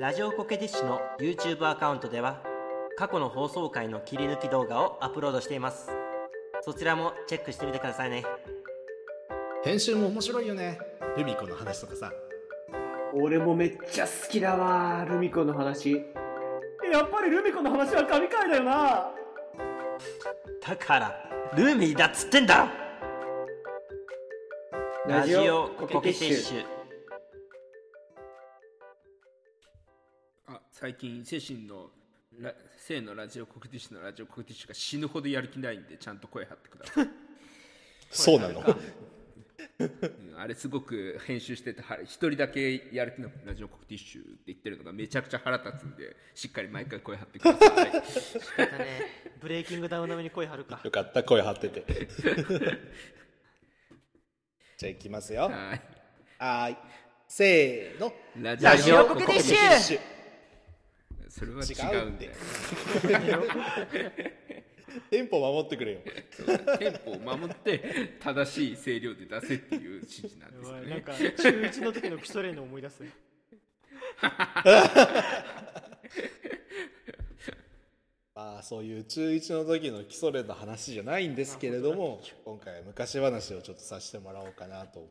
ラジオコケティッシュの YouTube アカウントでは過去の放送回の切り抜き動画をアップロードしています。そちらもチェックしてみてくださいね。編集も面白いよね。ルミ子の話とかさ。俺もめっちゃ好きだわルミ子の話。やっぱりルミ子の話は神回だよな。だからルーミーだっつってんだ。ラジオコケティッシュ最近精神のラ性のラジオコクティッシュのラジオコクティッシュが死ぬほどやる気ないんでちゃんと声張ってください、そうなの？うんあれすごく編集してては一人だけやる気のラジオコクティッシュって言ってるのがめちゃくちゃ腹立つんでしっかり毎回声張ってください。だねブレイキングダウンの上に声張るか。よかった声張ってて。じゃあいきますよ。はい。はーい。せーの。ララジオコケティッシュコケティッシュそれは違違うんだよ。テンポ守って。くれよテンポを守って正しい声量で出せっていう指示なんですよね。なんか中1の時の基礎練の思い出す まあそういう中1の時の基礎練の話じゃないんですけれども今回は昔話をちょっとさせてもらおうかなと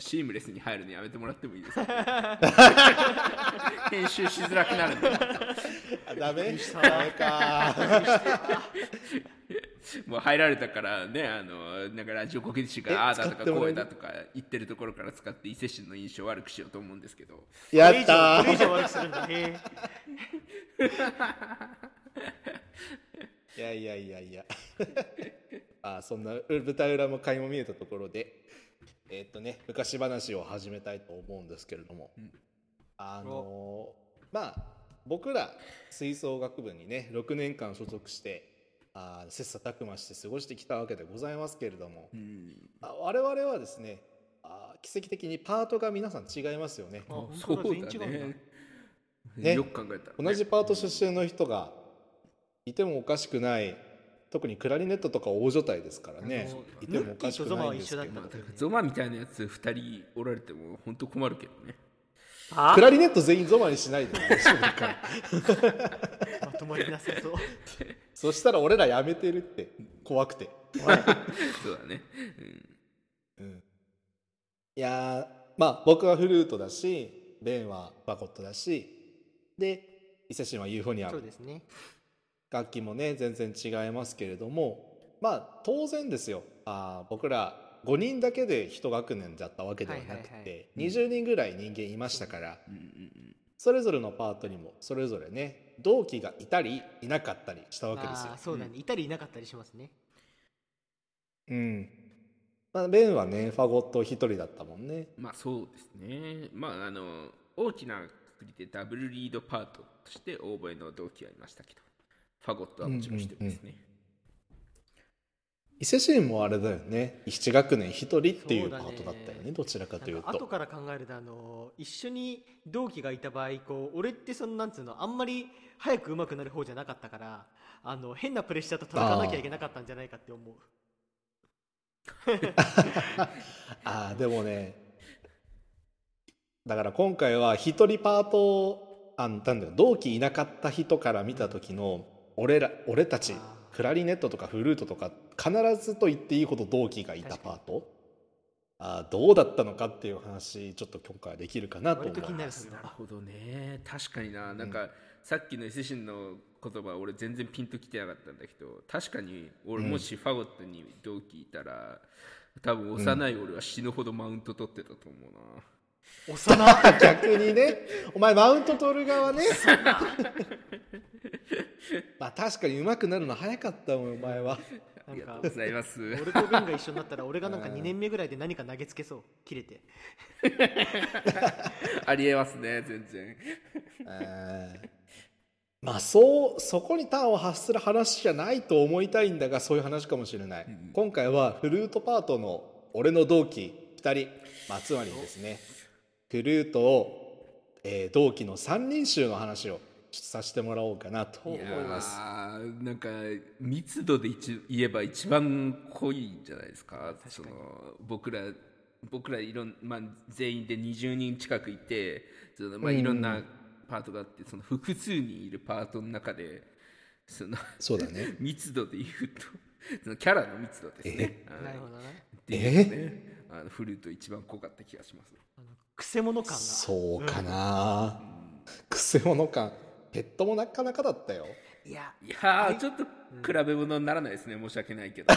シームレスに入るのやめてもらってもいいですか？編集しづらくなるんで。あダメ？ダメか。もう入られたからねあのなんかラジオコケティッシュがああだとかこうだとか言ってるところから使って伊勢市の印象を悪くしようと思うんですけど。やったー。以上悪くするんだへえいやいやいやいや。あそんな舞台裏も垣も見えたところでえーっとね昔話を始めたいと思うんですけれども、あのーまあ僕ら吹奏楽部にね6年間所属してあー切磋琢磨して過ごしてきたわけでございますけれども、あ我々はですねあー奇跡的にパートが皆さん違いますよね。あ本そう当だね。ね。よく考えたらね、同じパート出身の人がいてもおかしくない特にクラリネットとか大所帯ですからね。いてもおかしくないんですけど。ゾマは一緒だったんだよねゾマみたいなやつ2人おられても本当困るけどね。あ？クラリネット全員ゾマにしないで まとまりなさそう。そしたら俺らやめてるって怖くて、そうだね、うん、いやーまあ僕はフルートだしベンはバコットだしで伊勢神はユーフォニアム。そうですね楽器もね全然違いますけれどもまあ当然ですよ。あー僕ら5人だけで一学年だったわけではなくて、はいはいはい。20人ぐらい人間いましたから、それぞれのパートにもそれぞれね同期がいたりいなかったりしたわけですよ。そうだね。いたりいなかったりしますね。うん。まあ、ベンはねファゴット一人だったもんね。まあそうですね。まああの大きなくくりでダブルリードパートとしてオーボエの同期はいましたけどファゴットはもちろんしてるんですね、伊勢神もあれだよね。一学年一人っていうパそうだねートだったよね。どちらかというなんか後とから考えるとあの一緒に同期がいた場合こう俺ってそのなんつうのあんまり早く上手くなる方じゃなかったからあの変なプレッシャーと戦わなきゃいけなかったんじゃないかって思う。あ あでもねだから今回は一人パートをあなんだよ同期いなかった人から見た時の俺ら俺たちあクラリネットとかフルートとか必ずと言っていいほど同期がいたパート？あーどうだったのかっていう話ちょっと今回はできるかなと思いますなるほどね。確かにな。なんか、さっきの伊勢神の言葉俺全然ピンときてなかったんだけど確かに俺もしファゴットに同期いたら、多分幼い俺は死ぬほどマウント取ってたと思うな、幼逆にね。お前マウント取る側ね。まあ確かに上手くなるの早かったもんお前は。ありがとうございます。俺とベンが一緒になったら俺がなんか2年目ぐらいで何か投げつけそう。切れて。ありえますね全然。えー。まあそうそこに端を発する話じゃないと思いたいんだがそういう話かもしれない、今回はフルートパートの俺の同期2人、まあ、つまりですねフルートを、えー同期の三人衆の話をさせてもらおうかなと思います。なんか密度で一言えば一番濃いんじゃないですか？その僕ら僕らいろん、まあ、全員で20人近くいてその、まあ、いろんなパートがあってその複数にいるパートの中でそのそうだね。密度で言うとそのキャラの密度ですね。はい。なるほどね。っていうのねあのフルート一番濃かった気がします。くせ者感が。そうかな、くせ者感。ペットもなかなかだったよ。いや。いやーちょっと比べ物にならないですね。申し訳ないけど。あ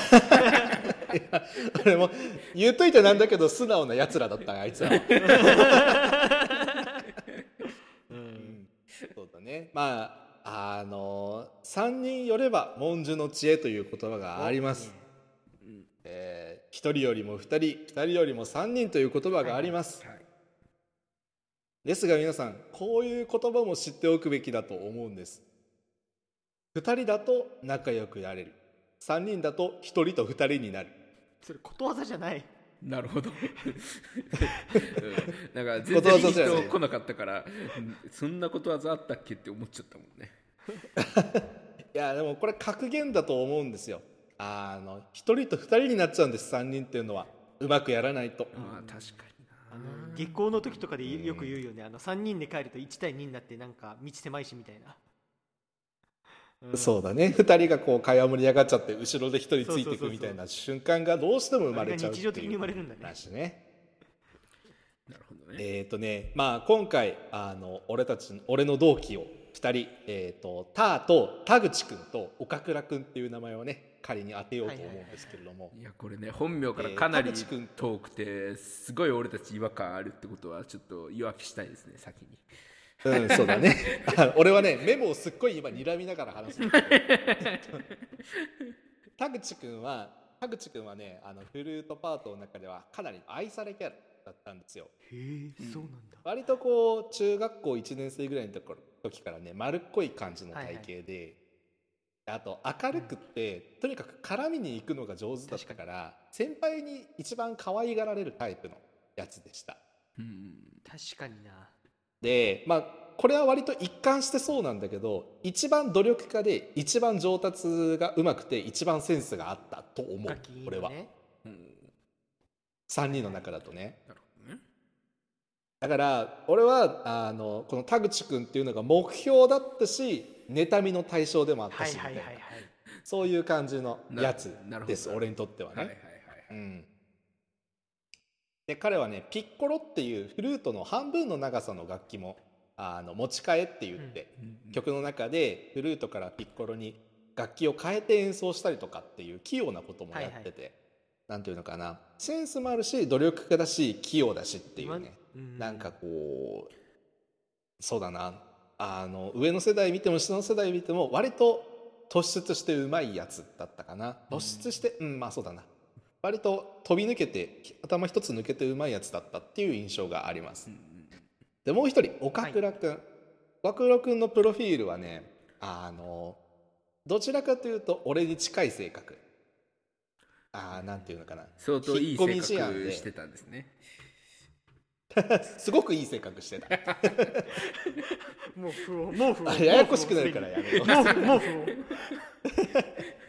れも言うといてなんだけど素直なやつらだったねあいつらは。うん。そうだね。まああの3人よれば文殊の知恵という言葉があります、えー、1人よりも2人2人よりも3人という言葉があります、はいですが皆さんこういう言葉も知っておくべきだと思うんです。2人だと仲良くやれる。3人だと1人と2人になる。それことわざじゃない。なるほど。うん。なんか 全ことわ然人来なかったから、うんそんなことわざあったっけって思っちゃったもんね。いやでもこれ格言だと思うんですよ。あの1人と2人になっちゃうんです3人っていうのは。うまくやらないと、まあ確かにあの下校の時とかでよく言うよね。あの3人で帰ると1対2になってなんか道狭いしみたいな。そうだね。2人がこう会話盛り上がっちゃって後ろで1人ついていくみたいな瞬間がどうしても生まれちゃうっていうあれが日常的に生まれるんだね。話ね。なるほどね。えっ、とねまあ今回あの俺たち俺の同期を2人、えー、とターと田口くんと岡倉くんっていう名前をね仮に当てようと思うんですけれども、いやこれね本名からかなり遠くてすごい俺たち違和感あるってことはちょっと言い訳したいですね先に。うん、そうだね。あ俺はね、メモをすっごい今睨みながら話すんだけど。田口くんは、田口くんはね、あのフルートパートの中ではかなり愛されキャラだったんですよ。へえそうなんだ割とこう中学校1年生ぐらいのところ時からね丸っこい感じの体型で、あと明るくって、とにかく絡みに行くのが上手だったから先輩に一番可愛がられるタイプのやつでした。うん確かにな。でまあこれは割と一貫してそうなんだけど一番努力家で一番上達がうまくて一番センスがあったと思う。ね。これは。うん。3人の中だとね。なるほどね。だから俺はあのこの田口君っていうのが目標だったし妬みの対象でもあったはいしみたいなはいはい。はいそういう感じのやつです俺にとってはね、はいはいはいうん、で彼はねピッコロっていうフルートの半分の長さの楽器もあの持ち替えって言って、曲の中でフルートからピッコロに楽器を変えて演奏したりとかっていう器用なこともやってて、なんていうのかな。センスもあるし努力家だし器用だしっていうね、うん。なんかこうそうだなあの上の世代見ても下の世代見ても割と突出してうまいやつだったかな。突出してうん、まあそうだな。割と飛び抜けて頭一つ抜けてうまいやつだったっていう印象があります、でもう一人岡倉くん、岡倉くんのプロフィールはねあのどちらかというと俺に近い性格。あーなんていうのかな。相当いい性格してたんですね。すごくいい性格してた。もう不穏。もう不あ穏ややこしくなるからやめようもう不穏。もう不穏。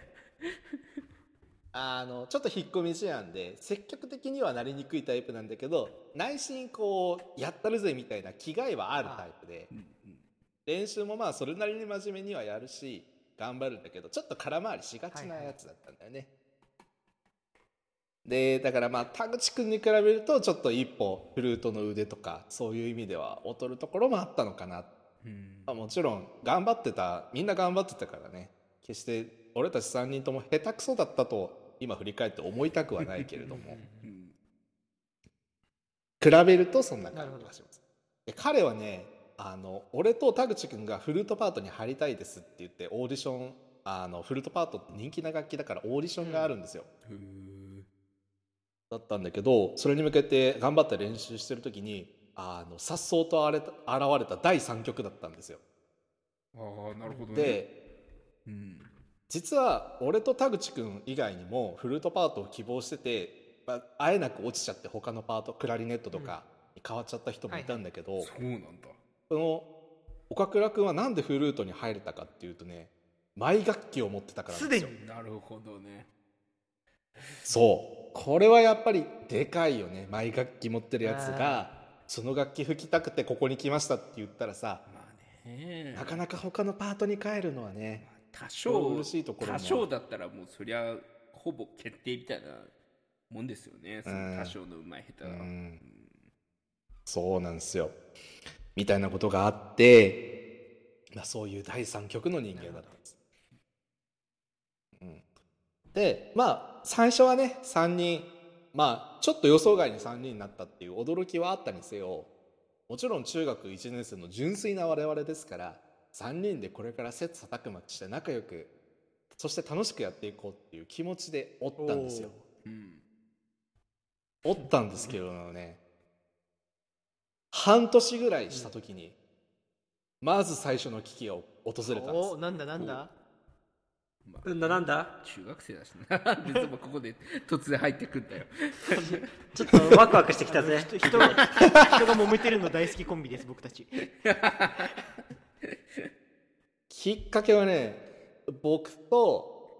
あのちょっと引っ込み思案で積極的にはなりにくいタイプなんだけど内心こうやったるぜみたいな気概はあるタイプで練習もまあそれなりに真面目にはやるし頑張るんだけどちょっと空回りしがちなやつだったんだよね、でだからまあ田口君に比べるとちょっと一歩フルートの腕とかそういう意味では劣るところもあったのかな。うん。まあ、もちろん頑張ってたみんな頑張ってたからね。決して俺たち3人とも下手くそだったと今振り返って思いたくはないけれども。うん。比べるとそんな感じがします。で彼はねあの俺と田口君がフルートパートに入りたいですって言ってオーディションあのフルートパートって人気な楽器だからオーディションがあるんですよ、へーだったんだけどそれに向けて頑張って練習してる時にあの颯爽とあれ現れた第3曲だったんですよああなるほどね。でうん実は俺と田口くん以外にもフルートパートを希望してて、まあ、あえなく落ちちゃって他のパートクラリネットとかに変わっちゃった人もいたんだけど、そうなんだ。その岡倉くんはなんでフルートに入れたかっていうとねマイ楽器を持ってたからなんですよなるほどね。そう。これはやっぱりでかいよね。マイ楽器持ってるやつがその楽器吹きたくてここに来ましたって言ったらさまあね。ねなかなか他のパートに帰るのはね多少嬉しいところも。多少だったらもうそりゃほぼ決定みたいなもんですよね。その多少のうまい下手は、うん。そうなんですよ。みたいなことがあって、まあ、そういう第三極の人間だったんです、うん、でまあ最初はね3人まあちょっと予想外に3人になったっていう驚きはあったにせよもちろん中学1年生の純粋な我々ですから3人でこれから切磋琢磨して仲良くそして楽しくやっていこうっていう気持ちでおったんですよ。うん。おったんですけどね。半年ぐらいした時にまず最初の危機が訪れたんです。おなんだなんだ？まあなんだなんだ？中学生だしなでもここで突然入ってくんだよ。ちょっとワクワクしてきたぜ。人人が人が揉めてるの大好きコンビです 僕たち。きっかけはね僕と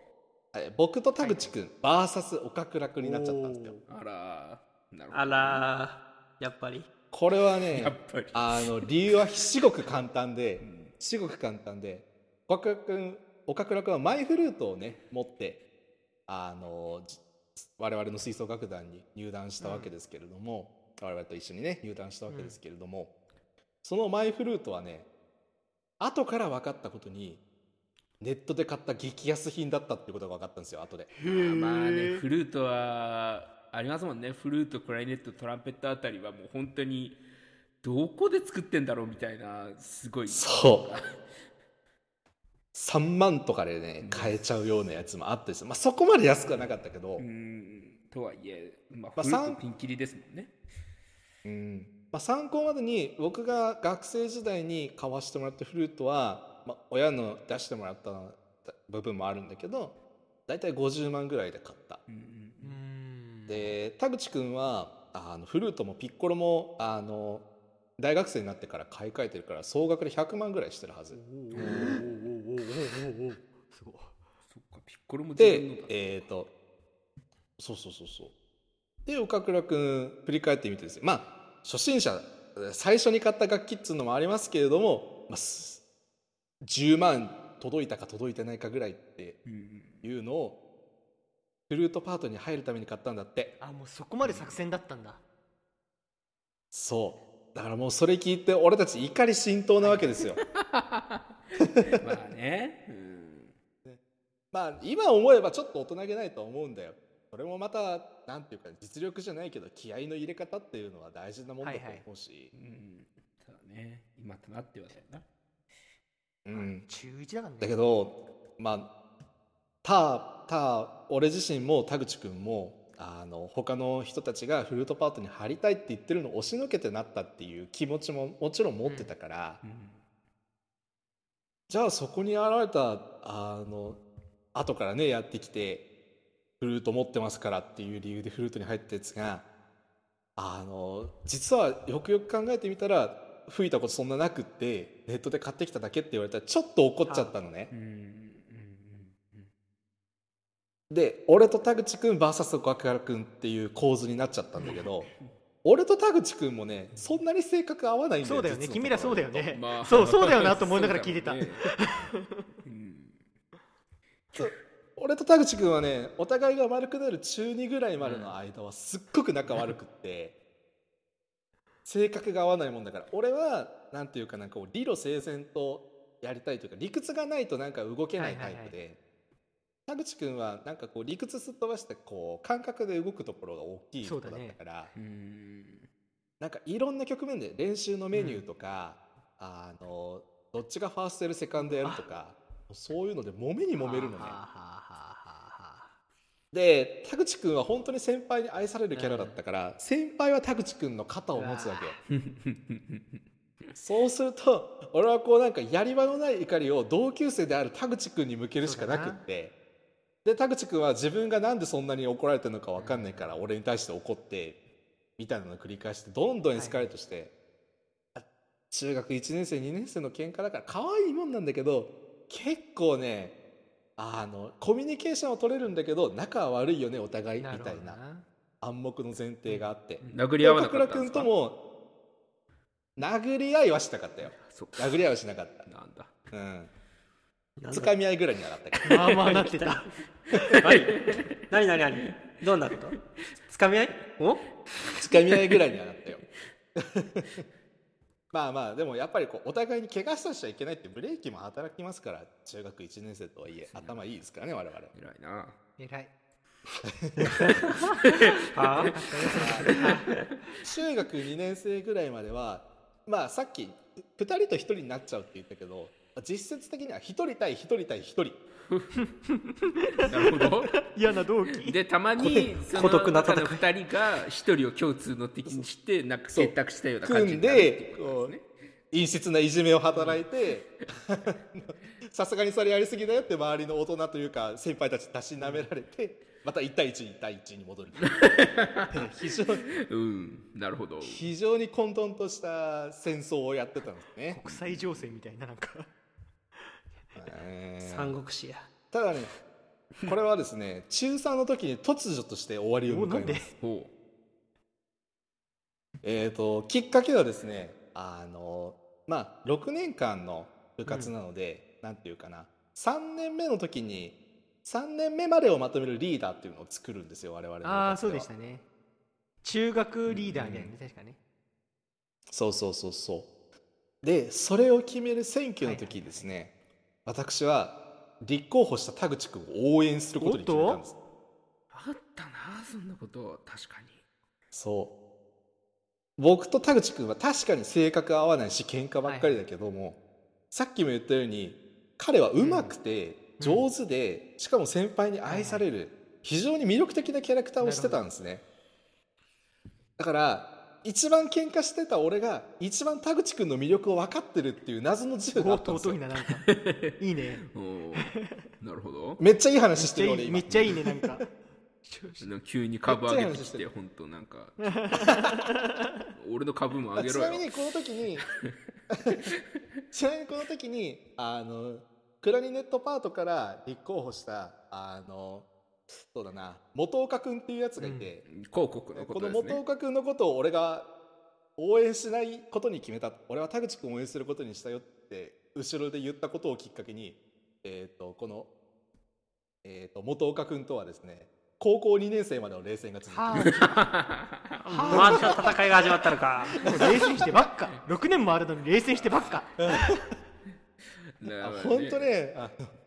え僕と田口くん VS 岡倉くんになっちゃったんですよ。あらなるほど。あらー。やっぱり。これはねやっぱり。あの理由は至極簡単で至極簡単で岡倉くん岡倉くんはマイフルートをね持ってあのじ我々の吹奏楽団に入団したわけですけれども、我々と一緒にね入団したわけですけれども、そのマイフルートはね後から分かったことにネットで買った激安品だったっていうことが分かったんですよ後で。まあねフルートはありますもんね。フルートクライネットトランペットあたりはもう本当にどこで作ってんだろうみたいなすごい。そう3万とかでね買えちゃうようなやつもあってですねまあそこまで安くはなかったけど、うん。とはいえ、まあ、まあフルーさんトピンキリですもんね。うん。まあ、参考までに僕が学生時代に買わしてもらったフルートは、まあ、親の出してもらった部分もあるんだけど大体50万ぐらいで買った。うんうんで田口くんはあのフルートもピッコロもあの大学生になってから買い替えてるから総額で100万ぐらいしてるはずおすごい。そっかピッコロも自分のだ。でえっ、とそうそうそうそう。で岡倉くん振り返ってみてですね。まあ初心者最初に買った楽器っつうのもありますけれども、まあ、す10万届いたか届いてないかぐらいってうんうん。いうのをフルートパートに入るために買ったんだって。あもうそこまで作戦だったんだ。そう。だからもうそれ聞いて俺たち怒り心頭なわけですよ まあね、うん、まあ今思えばちょっと大人げないとは思うんだよ。それもまたなんていうか実力じゃないけど気合の入れ方っていうのは大事なもんだと思うし、うん、ただね。今となってはだよな。うん、中1だからね。だけどまあたた俺自身も田口くんもあの他の人たちがフルートパートに入りたいって言ってるのを押しのけてなったっていう気持ちももちろん持ってたから、うんじゃあそこに現れたあの後からねやってきてフルート持ってますからっていう理由でフルートに入ったやつがあの実はよくよく考えてみたら吹いたことそんななくってネットで買ってきただけって言われたらちょっと怒っちゃったのね。で俺と田口くん VS 岡倉くんっていう構図になっちゃったんだけど俺と田口くんもねそんなに性格合わないんだよそうだよね。君らそうだよね、まあ。そうそうだよなと思いながら聞いてた、俺と田口くんはねお互いが丸くなる中2ぐらいまでの間はすっごく仲悪くって、性格が合わないもんだから。俺はなんていうかなんかこう理路整然とやりたいというか理屈がないとなんか動けないタイプで、田口くんはなんかこう理屈すっ飛ばしてこう感覚で動くところが大きい人だったから、うんなんかいろんな局面で練習のメニューとか、あのどっちがファーストやるセカンドやるとかそういうので揉めに揉めるのね。で田口くんは本当に先輩に愛されるキャラだったから、先輩は田口くんの肩を持つわけよ。そうすると俺はこうなんかやり場のない怒りを同級生である田口くんに向けるしかなくってで田口くんは自分がなんでそんなに怒られてるのか分かんないから俺に対して怒ってみたいなのを繰り返してどんどんエスカレートして、あ中学1年生2年生の喧嘩だから可愛いもんなんだけど結構ねあのコミュニケーションは取れるんだけど仲は悪いよねお互いみたいな暗黙の前提があって、殴り合わなかった君とも殴り合いはしなかったよ。殴り合いはしなかった。なんだ。うんつかみ合いぐらいにはなったけど。まあまあなってた。何 何何何？どんなこと？つかみ合い？お？つかみ合いぐらいにはなったよ。まあまあでもやっぱりこうお互いに怪我させちゃいけないってブレーキも働きますから中学1年生とはいえ頭いいですからね我々。偉いな。偉い。あ？中学2年生ぐらいまではまあさっき2人と1人になっちゃうって言ったけど実質的には1人対1人対1人。なるほど。嫌な同期。でたまにその孤独な戦い。中の2人が1人を共通の敵にしてなんか選択したような感じ組んになるっていうでこう陰湿ないじめを働いて さすがにそれやりすぎだよって周りの大人というか先輩たちたしなめられてまた1対1 1対1に戻る。非常にうんなるほど。非常に混沌とした戦争をやってたんですね、国際情勢みたいななんか。えー三国志や。ただねこれはですね中3の時に突如として終わりを迎えます。ほえー、ときっかけはですねあのまあ6年間の部活なので、なんていうかな。3年目の時に3年目までをまとめるリーダーっていうのを作るんですよ我々のああそうでしたね。中学リーダーみたいなね確かね。そうそうそうそう。でそれを決める選挙の時ですね、私は立候補した田口君を応援することに決めたんです。うあったなそんなこと。確かに。そう。僕と田口君は確かに性格合わないし喧嘩ばっかりだけども、さっきも言ったように彼はうまくて上手で、しかも先輩に愛される、非常に魅力的なキャラクターをしてたんですね。だから一番喧嘩してた俺が一番田口君の魅力を分かってるっていう謎の自負があおったんですよ。ななんか。いいね。なるほど。めっちゃいい話してる俺今。めっちゃいいねなんか。急に株上げてきて 本当なんか。俺の株も上げろよ。ちなみにこの時にちなみにこの時にあのクラリネットパートから立候補したあのそうだな。元岡君っていうやつがいて、広告のこことのですね。元岡君のことを俺が応援しないことに決めた。俺は田口君を応援することにしたよって後ろで言ったことをきっかけに、えー、とこの、えー、と元岡君とはですね高校2年生までの冷戦が続きは また戦いが始まったのか。あもう冷戦してばっか。6年もあるのに冷戦してばっか。本当ね。あの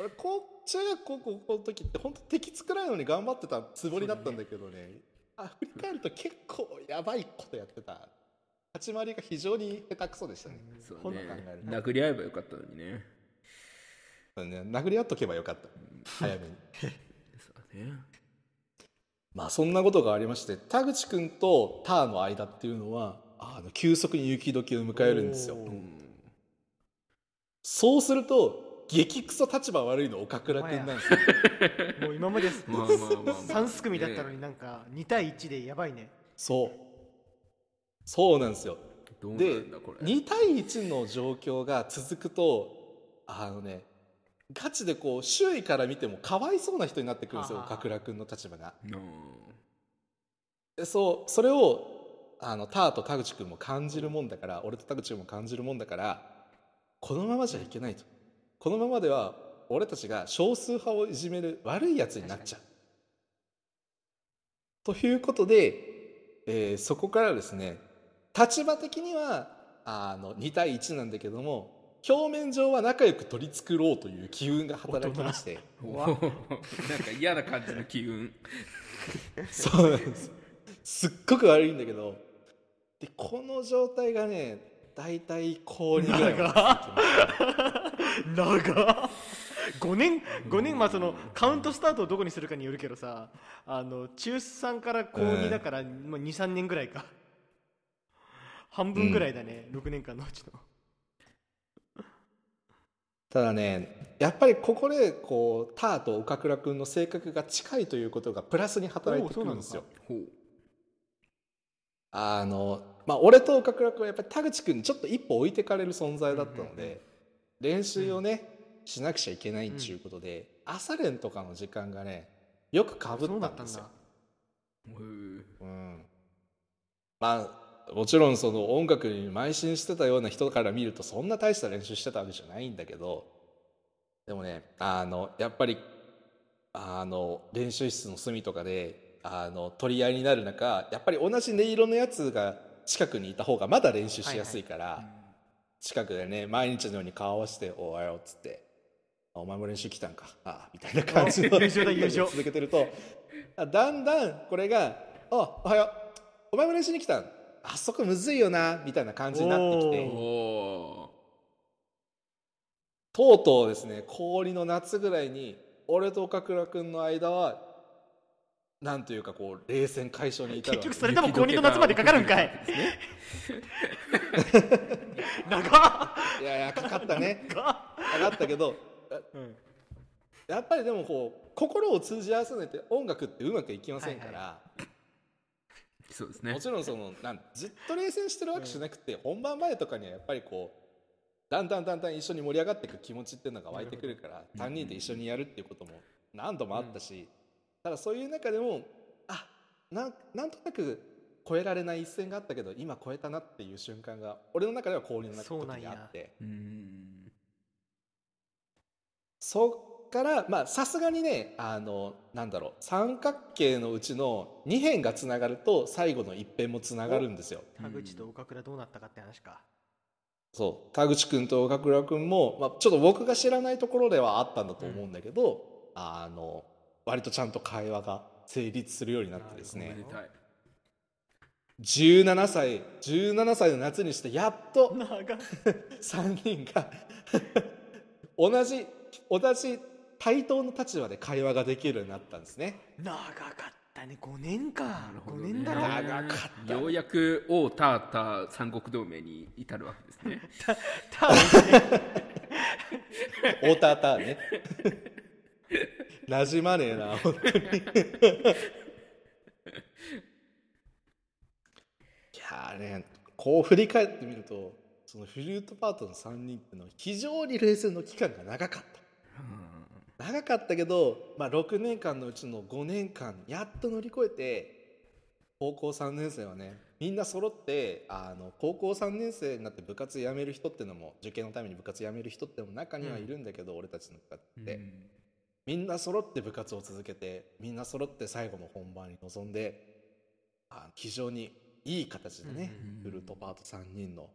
俺高中学高校の時って本当敵作らないのに頑張ってたつもりだったんだけどね。あ振り返ると結構やばいことやってた。立ち回りが非常に下手くそでしたね,、そうね。殴り合えばよかったのにね。そうね。殴り合っとけばよかった。早めに。そうね。まあそんなことがありまして田口君とターの間っていうのはあの急速に雪解けを迎えるんですよ。そうすると激クソ立場悪いの岡倉君なんですよ。もう今までまあまあまあまあ。3す組だったのになんか2対1でやばいね。そう。そうなんですよ。どうなでんだこれ。2対1の状況が続くとあのねガチでこう周囲から見てもかわいそうな人になってくるんですよ岡倉君の立場が。うん。でそうそれをあのターと田口君も感じるもんだから俺と田口君も感じるもんだからこのままじゃいけないとこのままでは俺たちが少数派をいじめる悪いやつになっちゃう。ということで、えーそこからですね立場的にはあの2対1なんだけども表面上は仲良く取り繕ろうという機運が働きまして。なんか嫌な感じの機運。そうなんです。すっごく悪いんだけどでこの状態がね大体高2ぐらいまで続きます長5年5年まあそのカウントスタートをどこにするかによるけどさあの中3から高2だから、まあ、23年ぐらいか。半分ぐらいだね、6年間のうちの。ただねやっぱりここでこうターと岡倉君の性格が近いということがプラスに働いてくるんですよ。あのまあ俺と岡倉君はやっぱり田口君にちょっと一歩置いてかれる存在だったので、練習をね、しなくちゃいけないっていうことで、朝練とかの時間がねよくかぶったんですよ。へえうん、まあもちろんその音楽に邁進してたような人から見るとそんな大した練習してたわけじゃないんだけどでもねあのやっぱりあの練習室の隅とかであの取り合いになる中やっぱり同じ音色のやつが近くにいた方がまだ練習しやすいから、近くでね毎日のように顔合わせて「おはよう」っつって「お前も練習来たんか」ああみたいな感じのお友情だ続けてるとあだんだんこれが「あおはよう。お前も練習に来たん？あそこむずいよな」みたいな感じになってきおて。おおとうとうですね氷の夏ぐらいに俺と岡倉君の間はなんというかこう冷戦解消に至る結局それでも高2の夏までかかるんかい。長っ。いやいやかかったね。かかったけどうん。やっぱりでもこう心を通じ合わせないと音楽ってうまくいきませんから、はそうですね。もちろんそのなんずっと冷戦してるわけじゃなくて、本番前とかにはやっぱりこうだんだんだんだん一緒に盛り上がっていく気持ちっていうのが湧いてくるから3人で一緒にやるっていうことも何度もあったし、ただそういう中でもあなんなんとなく超えられない一線があったけど今超えたなっていう瞬間が俺の中では氷の中にあって。うーんそっからまあさすがにねあのなんだろう三角形のうちの2辺がつながると最後の一辺もつながるんですよ。田口と岡倉どうなったかって話か。そう。田口君と岡倉君も、まあ、ちょっと僕が知らないところではあったんだと思うんだけど、あの割とちゃんと会話が成立するようになってですね。おめでたい17歳17歳の夏にしてやっと長っ。3人が 同じ同じ対等の立場で会話ができるようになったんですね。長かったね。5年か。5なるほどね。年だろ長かった。ようやく王ターター三国同盟に至るわけですね。ねオーターターね。なじまねえな、本当に。いやね、こう振り返ってみると、そのフルートパートの3人ってのは非常に冷静の期間が長かった。長かったけど、まあ、6年間のうちの5年間やっと乗り越えて高校3年生はねみんな揃ってあの高校3年生になって部活辞める人っていうのも受験のために部活辞める人ってのも中にはいるんだけど、俺たちの部活って、みんな揃って部活を続けてみんな揃って最後の本番に臨んであ非常にいい形でね、うんフルートパート3人の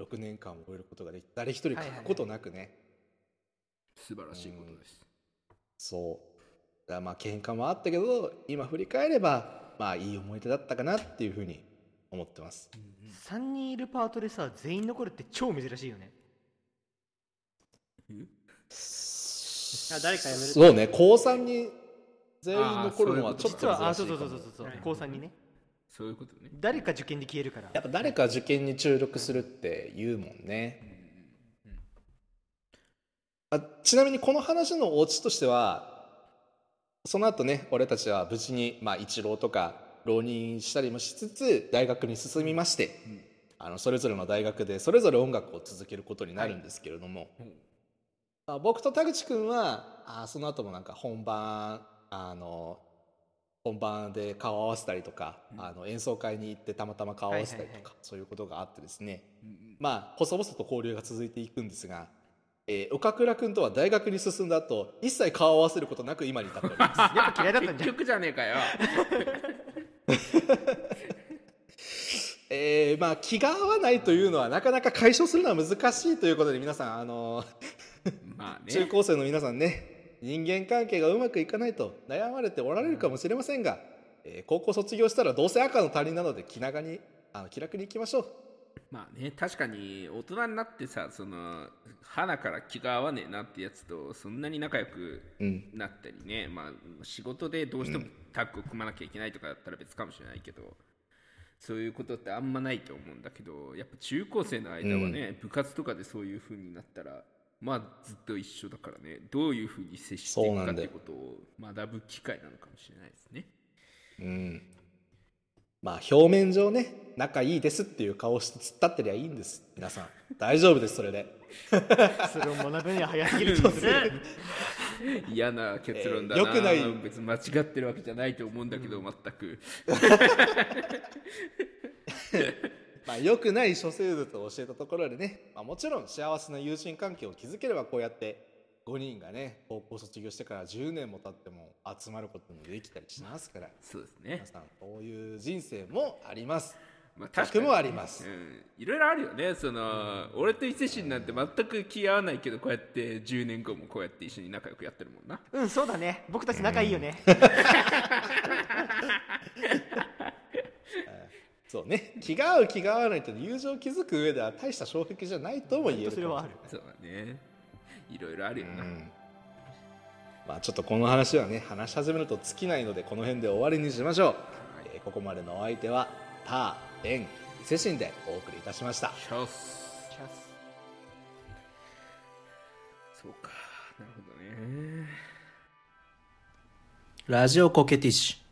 6年間を終えることができ誰一人欠くことなくね、素晴らしいことです。そう。だまあ喧嘩もあったけど今振り返ればまあいい思い出だったかなっていうふうに思ってます。3人いるパートでさ全員残るって超珍しいよね。あ誰か辞めるそうね高3に全員残るのはちょっと実はあ珍しいかもそうそうそうそうそう。高3にね。そういうことね。誰か受験で消えるから。やっぱ誰か受験に注力するって言うもんね。あちなみにこの話のオチとしてはその後ね俺たちは無事に、まあ、一浪とか浪人したりもしつつ大学に進みまして、あのそれぞれの大学でそれぞれ音楽を続けることになるんですけれども、まあ、僕と田口君はあその後もなんか本番あの本番で顔を合わせたりとか、あの演奏会に行ってたまたま顔を合わせたりとか、はいはいはそういうことがあってですね、まあ細々と交流が続いていくんですが、えー岡倉君とは大学に進んだ後一切顔を合わせることなく今に至っております。やっぱ嫌いだったんじゃん。結局じゃねえかよ。えーまあ気が合わないというのはなかなか解消するのは難しいということで皆さんあのー まあね。中高生の皆さんね人間関係がうまくいかないと悩まれておられるかもしれませんが、えー高校卒業したらどうせ赤の他人なので気長にあの気楽にいきましょう。まあね確かに大人になってさその花から気が合わねえなってやつとそんなに仲良くうんなったりね、まあ仕事でどうしてもタッグを組まなきゃいけないとかだったら別かもしれないけどそういうことってあんまないと思うんだけどやっぱ中高生の間はね、部活とかでそういう風になったらまあずっと一緒だからね。どういう風に接していくかっていうことを学ぶ機会なのかもしれないですね。うん。まあ表面上ね仲いいですっていう顔して突っ立ってりゃいいんです。皆さん。大丈夫ですそれで。それを学ぶには早すぎる気がする嫌な結論だな、えー良くない。別に間違ってるわけじゃないと思うんだけど、全く まあ良くない処世術を教えたところでね、まあ、もちろん幸せな友人関係を築ければこうやって5人がね高校卒業してから10年も経っても集まることもできたりしますから。そうですね。皆さんこういう人生もあります。まあ、逆もあります。うん、いろいろあるよね。その、俺と伊勢神なんて全く気合わないけどこうやって10年後もこうやって一緒に仲良くやってるもんな。うんそうだね。僕たち仲いいよね、そうね。気が合う気が合わないと友情を築く上では大した障壁じゃないとも言えるそれはある。そうだね。いろいろあるよな、うん。まあちょっとこの話はね話し始めると尽きないのでこの辺で終わりにしましょう、えーここまでのお相手はターレン伊勢神でお送りいたしました。シャス。チャス。そうか。なるほどね。ラジオコケティッシュ